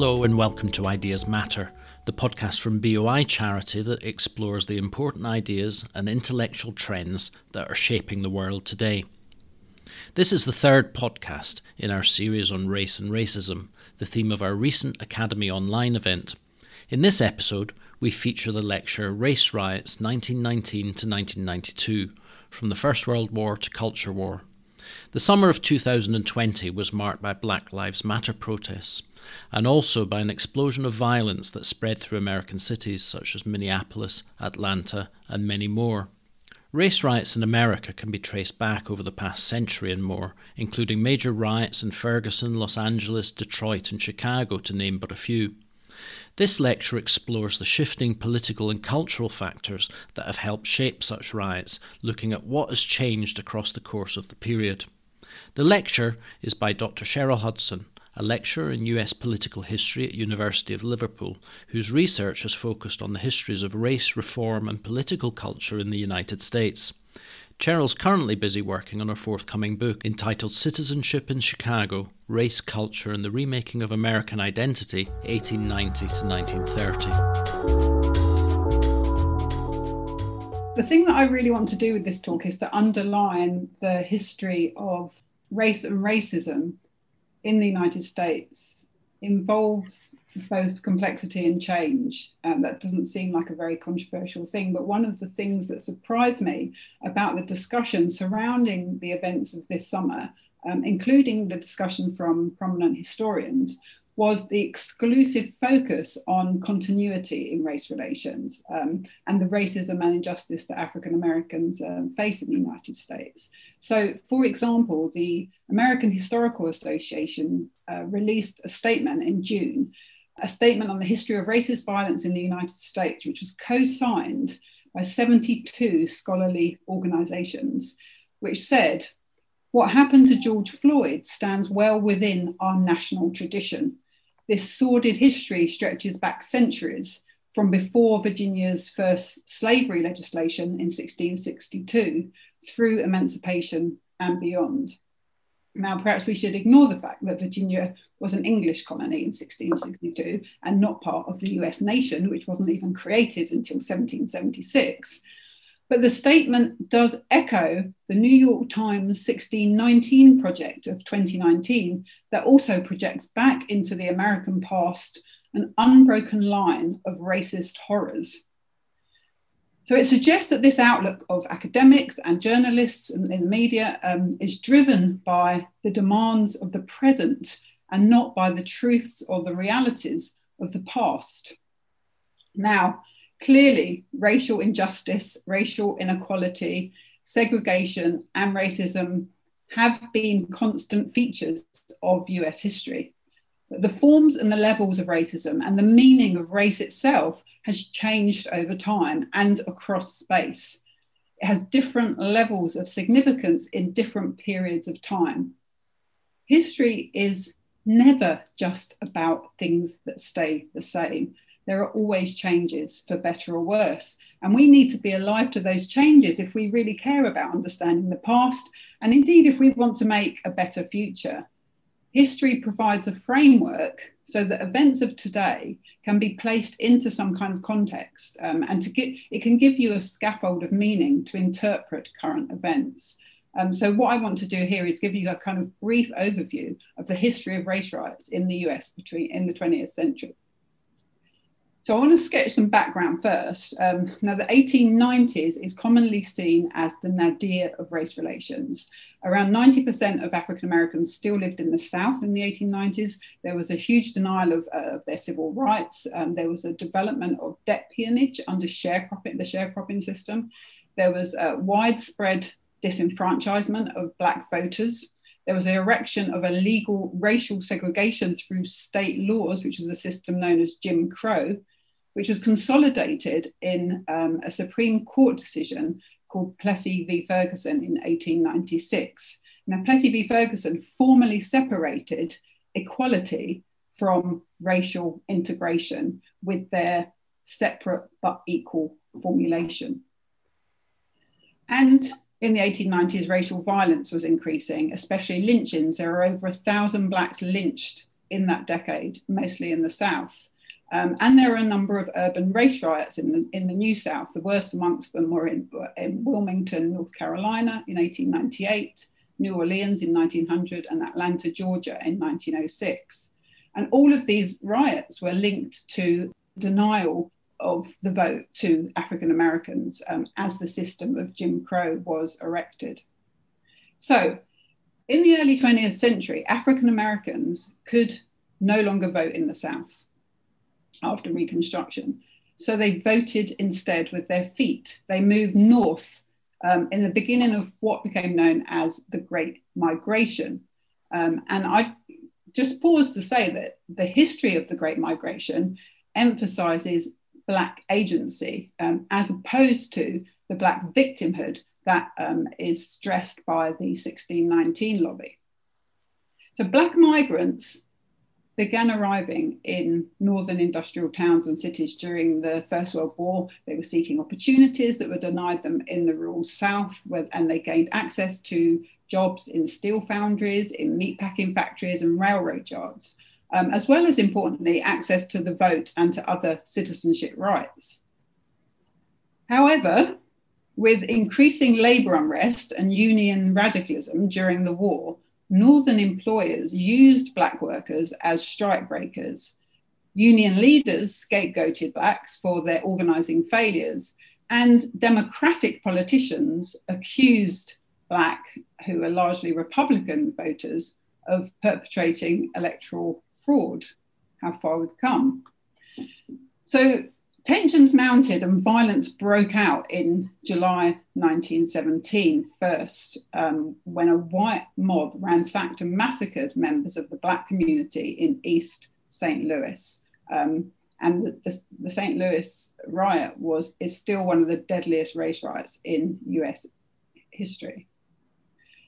Hello, and welcome to Ideas Matter, the podcast from BOI Charity that explores the important ideas and intellectual trends that are shaping the world today. This is the third podcast in our series on race and racism, the theme of our recent Academy Online event. In this episode, we feature the lecture Race Riots 1919 to 1992 From the First World War to Culture War. The summer of 2020 was marked by Black Lives Matter protests and also by an explosion of violence that spread through American cities such as Minneapolis, Atlanta, and many more. Race riots in America can be traced back over the past century and more, including major riots in Ferguson, Los Angeles, Detroit, and Chicago, to name but a few. This lecture explores the shifting political and cultural factors that have helped shape such riots, looking at what has changed across the course of the period. The lecture is by Dr. Cheryl Hudson, a lecturer in US political history at University of Liverpool, whose research has focused on the histories of race, reform, and political culture in the United States. Cheryl's currently busy working on her forthcoming book entitled Citizenship in Chicago Race, Culture, and the Remaking of American Identity, 1890 to 1930. The thing that I really want to do with this talk is to underline the history of race and racism in the United States involves both complexity and change. And that doesn't seem like a very controversial thing. But one of the things that surprised me about the discussion surrounding the events of this summer, um, including the discussion from prominent historians, was the exclusive focus on continuity in race relations um, and the racism and injustice that African Americans um, face in the United States. So, for example, the American Historical Association uh, released a statement in June, a statement on the history of racist violence in the United States, which was co signed by 72 scholarly organizations, which said, what happened to George Floyd stands well within our national tradition. This sordid history stretches back centuries from before Virginia's first slavery legislation in 1662 through emancipation and beyond. Now, perhaps we should ignore the fact that Virginia was an English colony in 1662 and not part of the US nation, which wasn't even created until 1776. But the statement does echo the New York Times 1619 project of 2019 that also projects back into the American past an unbroken line of racist horrors. So it suggests that this outlook of academics and journalists in the media um, is driven by the demands of the present and not by the truths or the realities of the past. Now, Clearly, racial injustice, racial inequality, segregation, and racism have been constant features of US history. But the forms and the levels of racism and the meaning of race itself has changed over time and across space. It has different levels of significance in different periods of time. History is never just about things that stay the same there are always changes for better or worse. And we need to be alive to those changes if we really care about understanding the past, and indeed if we want to make a better future. History provides a framework so that events of today can be placed into some kind of context um, and to get it can give you a scaffold of meaning to interpret current events. Um, so what I want to do here is give you a kind of brief overview of the history of race riots in the US between in the 20th century. So I want to sketch some background first. Um, now, the 1890s is commonly seen as the nadir of race relations. Around 90% of African Americans still lived in the South in the 1890s. There was a huge denial of, uh, of their civil rights. Um, there was a development of debt peonage under sharecropping, the sharecropping system. There was a widespread disenfranchisement of Black voters. There was the erection of a legal racial segregation through state laws, which was a system known as Jim Crow, which was consolidated in um, a Supreme Court decision called Plessy v. Ferguson in 1896. Now, Plessy v. Ferguson formally separated equality from racial integration with their separate but equal formulation. And in the 1890s, racial violence was increasing, especially lynchings. There were over a thousand blacks lynched in that decade, mostly in the South. Um, and there are a number of urban race riots in the, in the New South. The worst amongst them were in, in Wilmington, North Carolina in 1898, New Orleans in 1900, and Atlanta, Georgia in 1906. And all of these riots were linked to denial of the vote to African Americans um, as the system of Jim Crow was erected. So, in the early 20th century, African Americans could no longer vote in the South after Reconstruction. So they voted instead with their feet. They moved north um, in the beginning of what became known as the Great Migration. Um, and I just pause to say that the history of the Great Migration emphasizes Black agency um, as opposed to the Black victimhood that um, is stressed by the 1619 lobby. So, Black migrants began arriving in northern industrial towns and cities during the First World War. They were seeking opportunities that were denied them in the rural South, and they gained access to jobs in steel foundries, in meatpacking factories, and railroad yards, um, as well as importantly, access to the vote and to other citizenship rights. However, with increasing labour unrest and union radicalism during the war, Northern employers used Black workers as strikebreakers. Union leaders scapegoated Blacks for their organising failures, and Democratic politicians accused Black, who are largely Republican voters, of perpetrating electoral fraud. How far we've come. So Tensions mounted and violence broke out in July 1917, first, um, when a white mob ransacked and massacred members of the Black community in East St. Louis. Um, and the, the, the, St. Louis riot was, is still one of the deadliest race riots in US history.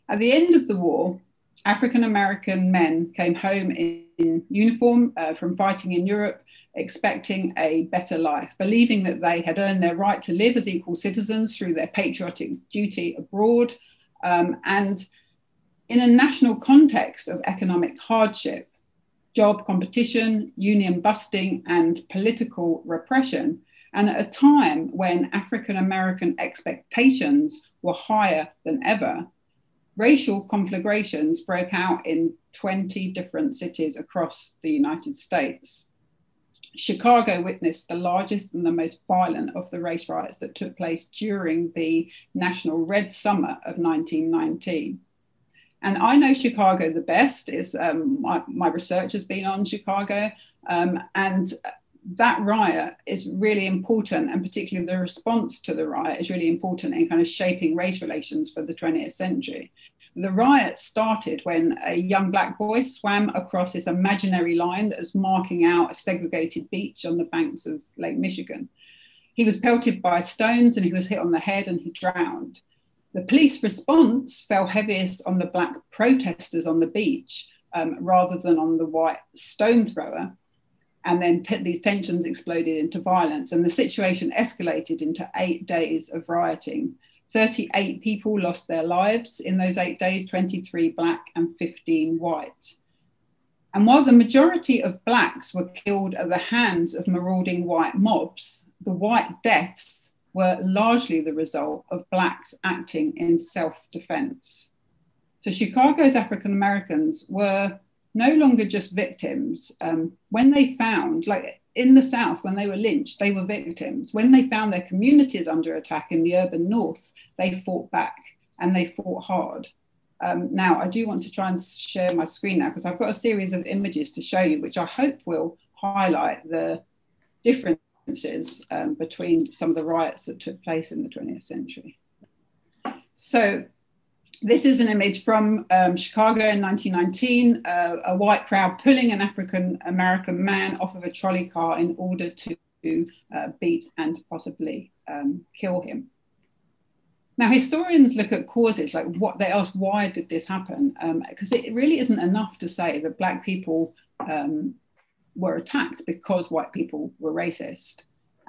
At the end of the war, African American men came home in, in uniform uh, from fighting in Europe expecting a better life, believing that they had earned their right to live as equal citizens through their patriotic duty abroad. Um, and in a national context of economic hardship, job competition, union busting, and political repression, and at a time when African American expectations were higher than ever, racial conflagrations broke out in 20 different cities across the United States. Chicago witnessed the largest and the most violent of the race riots that took place during the National Red Summer of 1919. And I know Chicago the best. Is um, my, my, research has been on Chicago, um, and that riot is really important, and particularly the response to the riot is really important in kind of shaping race relations for the 20th century. The riot started when a young black boy swam across this imaginary line that was marking out a segregated beach on the banks of Lake Michigan. He was pelted by stones and he was hit on the head and he drowned. The police response fell heaviest on the black protesters on the beach um, rather than on the white stone thrower. And then these tensions exploded into violence, and the situation escalated into eight days of rioting 38 people lost their lives in those eight days 23 black and 15 white. And while the majority of blacks were killed at the hands of marauding white mobs, the white deaths were largely the result of blacks acting in self defense. So Chicago's African Americans were no longer just victims. Um, when they found, like in the South, when they were lynched, they were victims. When they found their communities under attack in the urban North, they fought back and they fought hard. Um, now, I do want to try and share my screen now because I've got a series of images to show you, which I hope will highlight the differences um, between some of the riots that took place in the 20th century. So, this is an image from um, Chicago in 1919, uh, a white crowd pulling an African American man off of a trolley car in order to uh, beat and possibly um, kill him. Now, historians look at causes like what they ask, why did this happen? Because um, it really isn't enough to say that Black people um, were attacked because white people were racist.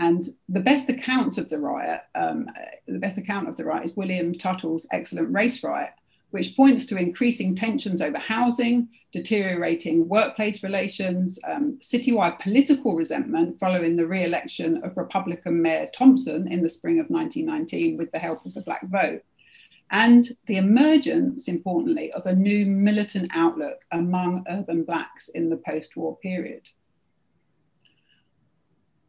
And the best accounts of the riot, um, the best account of the riot is William Tuttle's excellent race riot, which points to increasing tensions over housing, deteriorating workplace relations, um, citywide political resentment following the re election of Republican Mayor Thompson in the spring of 1919 with the help of the Black vote, and the emergence, importantly, of a new militant outlook among urban Blacks in the post war period.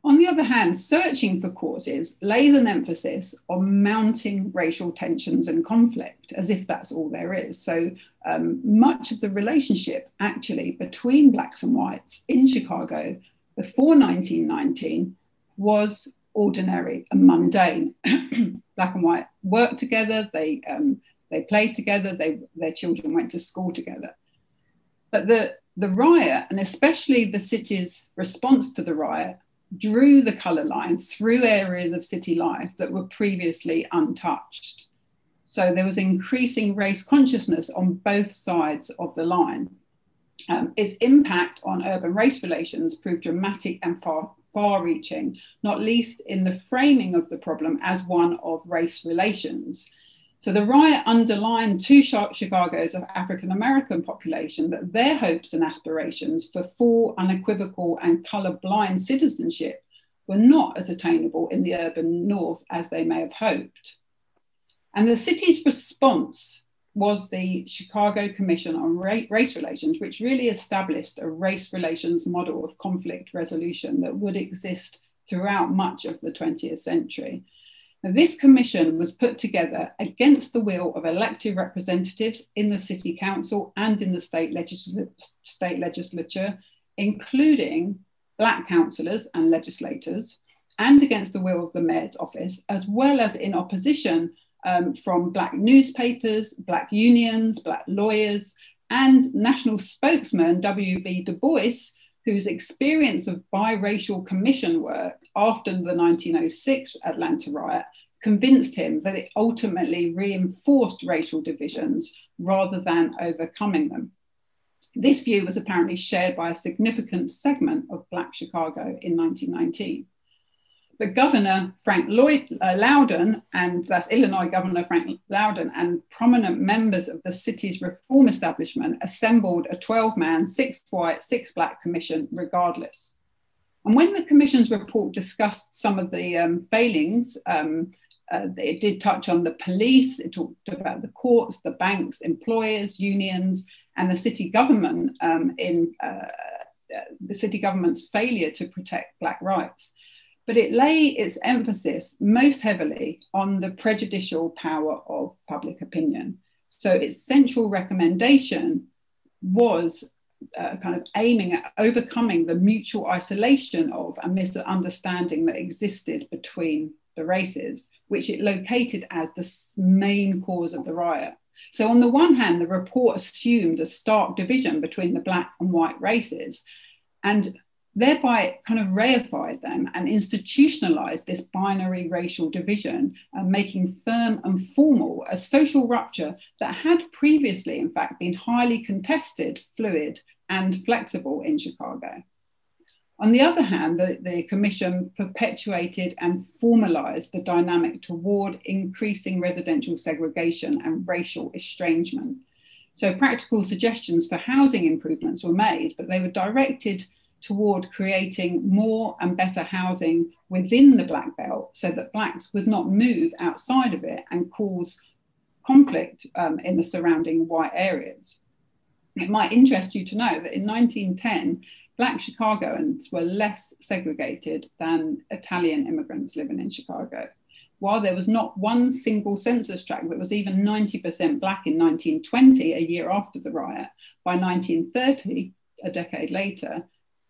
On the other hand, searching for causes lays an emphasis on mounting racial tensions and conflict, as if that's all there is. So um, much of the relationship actually between blacks and whites in Chicago before 1919 was ordinary and mundane. Black and white worked together, they, um, they played together, they, their children went to school together. But the, the riot, and especially the city's response to the riot, drew the colour line through areas of city life that were previously untouched. So there was increasing race consciousness on both sides of the line. Um, its impact on urban race relations proved dramatic and far, far reaching, not least in the framing of the problem as one of race relations. So the riot underlined to Chicago's of African American population that their hopes and aspirations for full, unequivocal, and colour-blind citizenship were not as attainable in the urban north as they may have hoped. And the city's response was the Chicago Commission on Race Relations, which really established a race relations model of conflict resolution that would exist throughout much of the 20th century. Now, this commission was put together against the will of elected representatives in the city council and in the state, legisl- state legislature, including black councillors and legislators, and against the will of the mayor's office, as well as in opposition um, from black newspapers, black unions, black lawyers, and national spokesman W.E.B. Du Bois, whose experience of biracial commission work after the 1906 Atlanta riot convinced him that it ultimately reinforced racial divisions rather than overcoming them. This view was apparently shared by a significant segment of Black Chicago in 1919. But Governor Frank Lloyd uh, Lowden, and that's Illinois Governor Frank Lowden, and prominent members of the city's reform establishment assembled a 12 man, six white, six black commission regardless. And when the commission's report discussed some of the um, failings, um, uh, it did touch on the police, it talked about the courts, the banks, employers, unions, and the city government um, in uh, uh the city government's failure to protect Black rights but it lay its emphasis most heavily on the prejudicial power of public opinion. So its central recommendation was uh, kind of aiming at overcoming the mutual isolation of a misunderstanding that existed between the races, which it located as the main cause of the riot. So, on the one hand, the report assumed a stark division between the black and white races, and thereby kind of reified them and institutionalized this binary racial division, uh, making firm and formal a social rupture that had previously, in fact, been highly contested, fluid, and flexible in Chicago. On the other hand, the, the, Commission perpetuated and formalized the dynamic toward increasing residential segregation and racial estrangement. So, practical suggestions for housing improvements were made, but they were directed toward creating more and better housing within the Black Belt so that Blacks would not move outside of it and cause conflict um, in the surrounding white areas. It might interest you to know that in 1910, Black Chicagoans were less segregated than Italian immigrants living in Chicago. While there was not one single census tract that was even 90% Black in 1920, a year after the riot, by 1930, a decade later,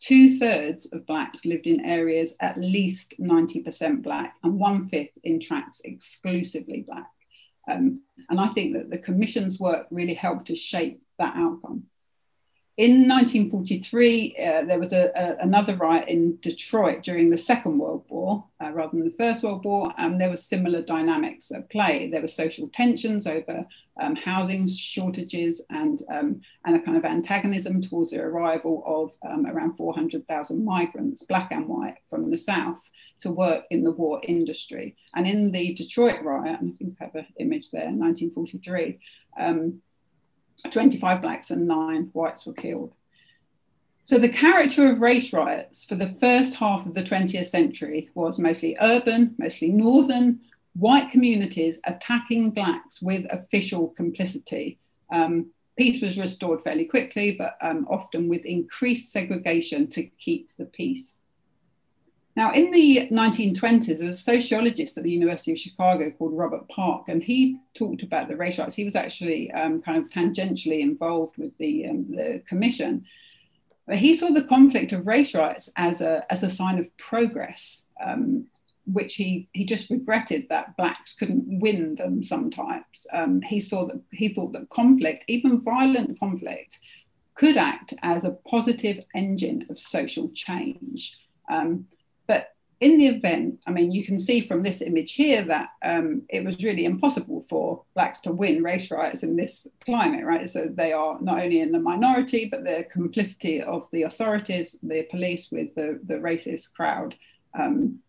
Two thirds of Blacks lived in areas at least 90% Black, and one fifth in tracts exclusively Black. Um, and I think that the Commission's work really helped to shape that outcome. In 1943, uh, there was a, a, another riot in Detroit during the Second World War uh, rather than the First World War, and there were similar dynamics at play. There were social tensions over um, housing shortages and, um, and a kind of antagonism towards the arrival of um, around 400,000 migrants, black and white, from the South to work in the war industry. And in the Detroit riot, and I think I have an image there, 1943, 25 blacks and nine whites were killed. So, the character of race riots for the first half of the 20th century was mostly urban, mostly northern, white communities attacking blacks with official complicity. Um, peace was restored fairly quickly, but um, often with increased segregation to keep the peace. Now, in the 1920s, there was a sociologist at the University of Chicago called Robert Park, and he talked about the race riots. He was actually um, kind of tangentially involved with the, um, the commission. But he saw the conflict of race riots as a, as a sign of progress, um, which he, he just regretted that blacks couldn't win them sometimes. Um, he saw that he thought that conflict, even violent conflict, could act as a positive engine of social change. Um, in the event, I mean, you can see from this image here that um, it was really impossible for blacks to win race riots in this climate, right? So they are not only in the minority, but the complicity of the authorities, the police with the, the racist crowd um,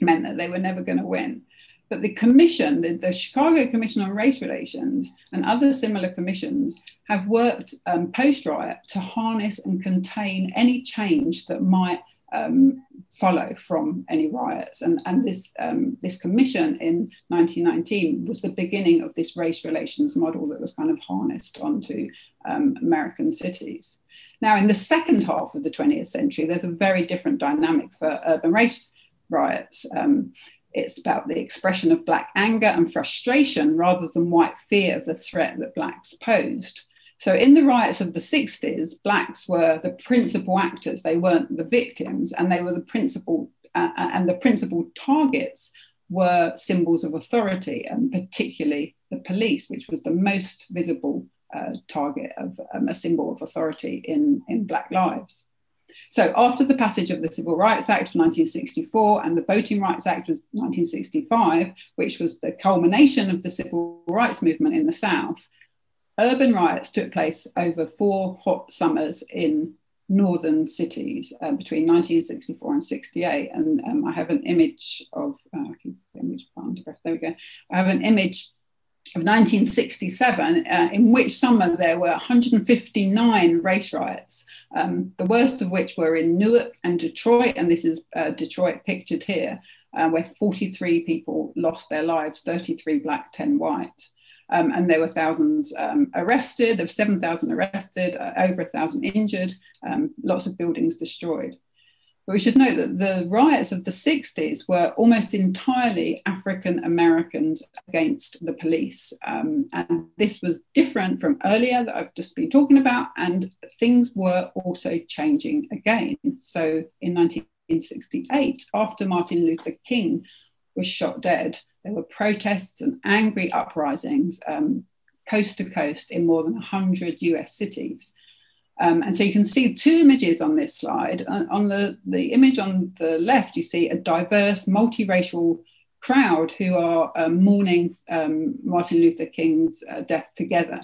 meant that they were never going to win. But the commission, the, the, Chicago Commission on Race Relations, and other similar commissions have worked um, post riot to harness and contain any change that might um, follow from any riots. And, and this, um, this commission in 1919 was the beginning of this race relations model that was kind of harnessed onto um, American cities. Now, in the second half of the 20th century, there's a very different dynamic for urban race riots. Um, it's about the expression of Black anger and frustration rather than white fear of the threat that Blacks posed. So, in the riots of the 60s, blacks were the principal actors. They weren't the victims, and they were the principal, uh, uh, and the principal targets were symbols of authority, and particularly the police, which was the most visible uh, target of um, a symbol of authority in, in Black lives. So, after the passage of the Civil Rights Act of 1964 and the Voting Rights Act of 1965, which was the culmination of the civil rights movement in the South, urban riots took place over four hot summers in northern cities uh, between 1964 and 68. And um, I have an image of, uh, image there we go. I have an image of 1967, uh, in which summer there were 159 race riots, um, the worst of which were in Newark and Detroit, and this is uh, Detroit pictured here, uh, where 43 people lost their lives, 33 black, 10 white. Um, and there were thousands um, arrested, there were 7,000 arrested, uh, over a thousand injured, um, lots of buildings destroyed. But we should note that the riots of the 60s were almost entirely African Americans against the police. Um, and this was different from earlier that I've just been talking about, and things were also changing again. So in 1968, after Martin Luther King was shot dead, there were protests and angry uprisings um, coast to coast in more than 100 US cities. Um, and so you can see two images on this slide. Uh, on the, the image on the left, you see a diverse, multiracial crowd who are um, mourning um, Martin Luther King's uh, death together.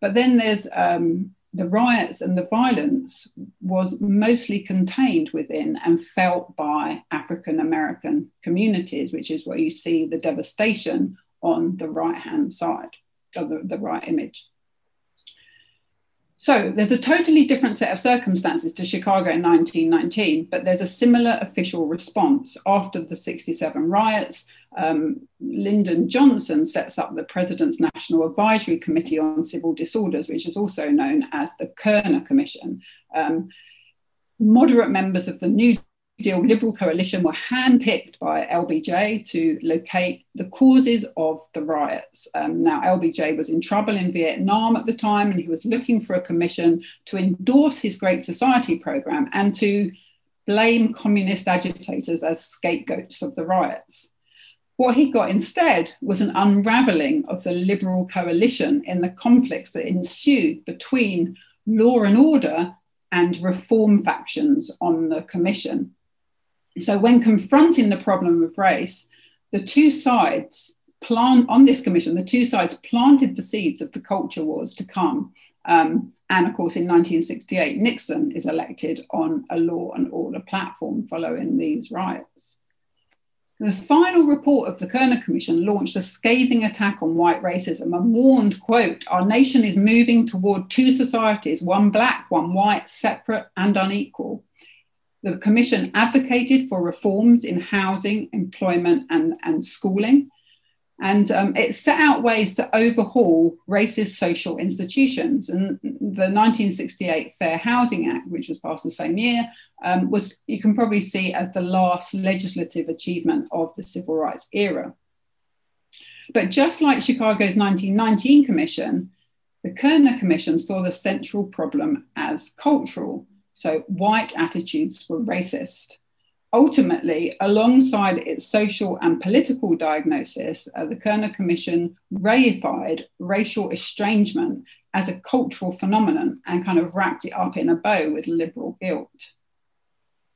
But then there's um, the riots and the violence was mostly contained within and felt by African American communities, which is where you see the devastation on the right hand side of the, the right image. So there's a totally different set of circumstances to Chicago in 1919, but there's a similar official response. After the 67 riots, um, Lyndon Johnson sets up the President's National Advisory Committee on Civil Disorders, which is also known as the Kerner Commission. Um, moderate members of the New Deal Liberal Coalition were handpicked by LBJ to locate the causes of the riots. Um, now, LBJ was in trouble in Vietnam at the time, and he was looking for a commission to endorse his Great Society program and to blame communist agitators as scapegoats of the riots. What he got instead was an unraveling of the liberal coalition in the conflicts that ensued between law and order and reform factions on the commission. So, when confronting the problem of race, the two sides plant on this commission, the two sides planted the seeds of the culture wars to come. Um, and of course, in 1968, Nixon is elected on a law and order platform following these riots. The final report of the Kerner Commission launched a scathing attack on white racism and warned, quote, our nation is moving toward two societies, one black, one white, separate and unequal. The Commission advocated for reforms in housing, employment, and, and schooling. And um, it set out ways to overhaul racist social institutions. And the 1968 Fair Housing Act, which was passed the same year, um, was you can probably see as the last legislative achievement of the civil rights era. But just like Chicago's 1919 Commission, the Kerner Commission saw the central problem as cultural. So white attitudes were racist. Ultimately, alongside its social and political diagnosis, uh, the Kerner Commission reified racial estrangement as a cultural phenomenon and kind of wrapped it up in a bow with liberal guilt.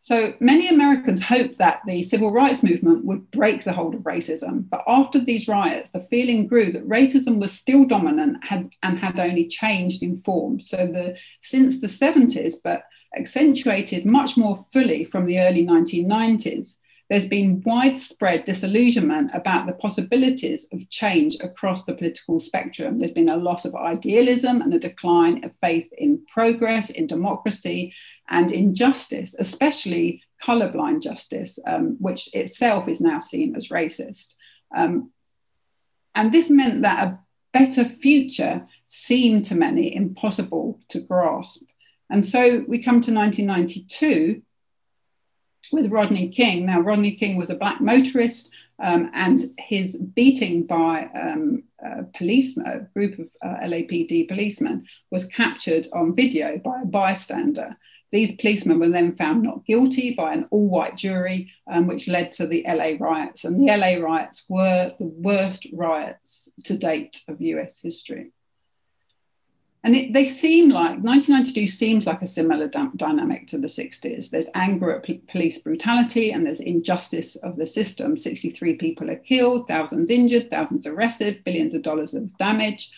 So many Americans hoped that the civil rights movement would break the hold of racism. But after these riots, the feeling grew that racism was still dominant and had only changed in form. So the, since the 70s, but accentuated much more fully from the early 1990s, there's been widespread disillusionment about the possibilities of change across the political spectrum. There's been a loss of idealism and a decline of faith in progress, in democracy, and in justice, especially colorblind justice, um, which itself is now seen as racist. Um, and this meant that a better future seemed to many impossible to grasp. And so we come to 1992 with Rodney King. Now, Rodney King was a black motorist, um, and his beating by um, a police, a group of uh, LAPD policemen, was captured on video by a bystander. These policemen were then found not guilty by an all white jury, um, which led to the LA riots. And the LA riots were the worst riots to date of US history. And it, they seem like 1992 seems like a similar dynamic to the 60s. There's anger at p- police brutality and there's injustice of the system. 63 people are killed, thousands injured, thousands arrested, billions of dollars of damage.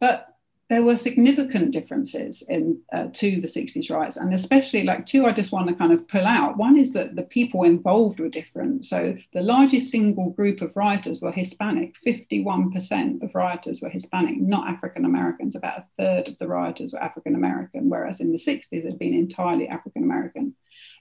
But there were significant differences in uh, to the 60s riots and especially like two i just want to kind of pull out. One is that the people involved were different. So the largest single group of rioters were hispanic. 51% of rioters were hispanic not african americans. About a third of the rioters were african american whereas in the 60s it had been entirely african american.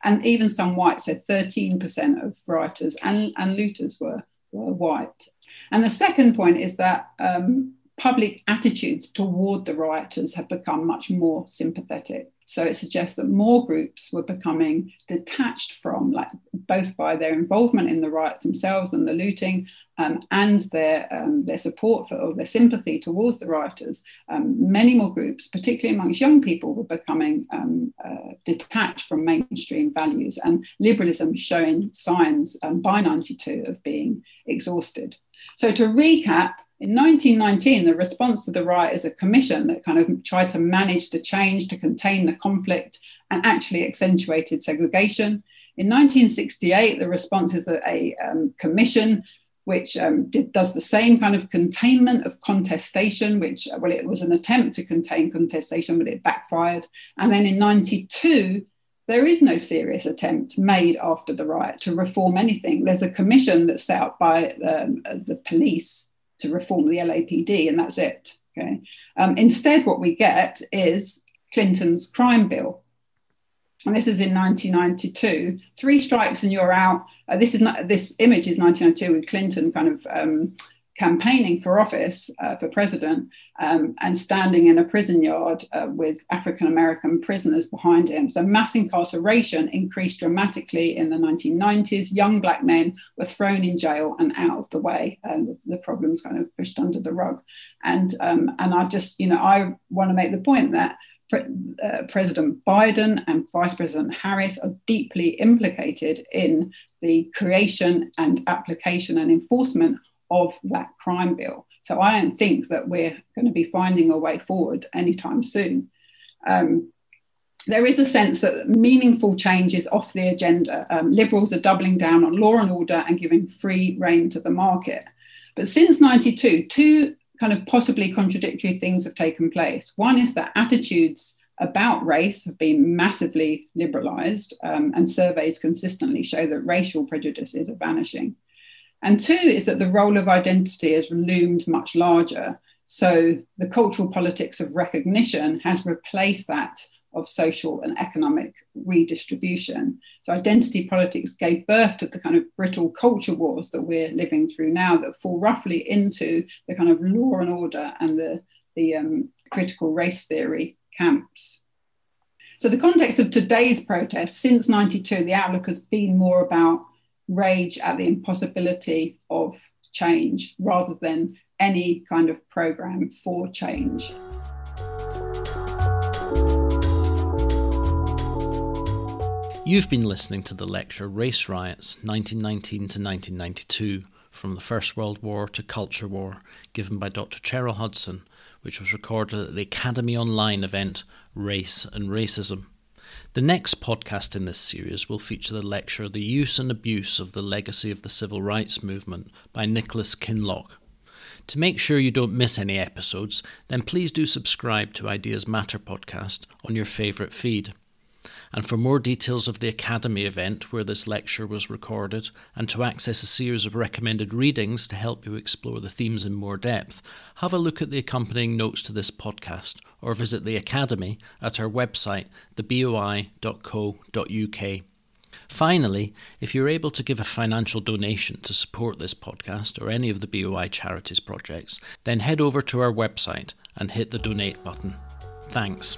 And even some whites said 13% of rioters and, and looters were, were white. And the second point is that um, public attitudes toward the rioters have become much more sympathetic. So it suggests that more groups were becoming detached from, like, both by their involvement in the riots themselves and the looting, um, and their um, their support for or their sympathy towards the rioters. Um, many more groups, particularly amongst young people, were becoming um, uh, detached from mainstream values, and liberalism showing signs um, by '92 of being exhausted. So to recap in 1919, the response to the riot is a commission that kind of tried to manage the change, to contain the conflict, and actually accentuated segregation. In 1968, the response is a, a um, commission which um, did, does the same kind of containment of contestation, which, well, it was an attempt to contain contestation, but it backfired. And then in 92, there is no serious attempt made after the riot to reform anything. There's a commission that's set up by um, the police to reform the LAPD, and that's it. Okay. Um, instead, what we get is Clinton's crime bill. And this is in 1992. Three strikes and you're out. Uh, this is not, this image is 1992 with Clinton kind of um, campaigning for office uh, for president um, and standing in a prison yard uh, with African American prisoners behind him. So, mass incarceration increased dramatically in the 1990s. Young black men were thrown in jail and out of the way, and the, the problems kind of pushed under the rug. And, um, and I just, you know, I want to make the point that. Uh, President Biden and Vice President Harris are deeply implicated in the creation and application and enforcement of that crime bill. So I don't think that we're going to be finding a way forward anytime soon. um, there is a sense that meaningful change is off the agenda. Um, liberals are doubling down on law and order and giving free rein to the market. But since 92, two kind of possibly contradictory things have taken place. One is that attitudes about race have been massively liberalized, um, and surveys consistently show that racial prejudices are vanishing. And two is that the role of identity has loomed much larger. So the cultural politics of recognition has replaced that of social and economic redistribution. So identity politics gave birth to the kind of brittle culture wars that we're living through now that fall roughly into the kind of law and order and the, the um, critical race theory camps. So the context of today's protest, since 92, the outlook has been more about rage at the impossibility of change rather than any kind of program for change. You've been listening to the lecture Race Riots 1919 to 1992 From the First World War to Culture War, given by Dr. Cheryl Hudson, which was recorded at the Academy Online event Race and Racism. The next podcast in this series will feature the lecture The Use and Abuse of the Legacy of the Civil Rights Movement by Nicholas Kinloch. To make sure you don't miss any episodes, then please do subscribe to Ideas Matter podcast on your favourite feed. And for more details of the Academy event where this lecture was recorded, and to access a series of recommended readings to help you explore the themes in more depth, have a look at the accompanying notes to this podcast or visit the Academy at our website, theboi.co.uk. Finally, if you're able to give a financial donation to support this podcast or any of the BOI charities projects, then head over to our website and hit the donate button. Thanks.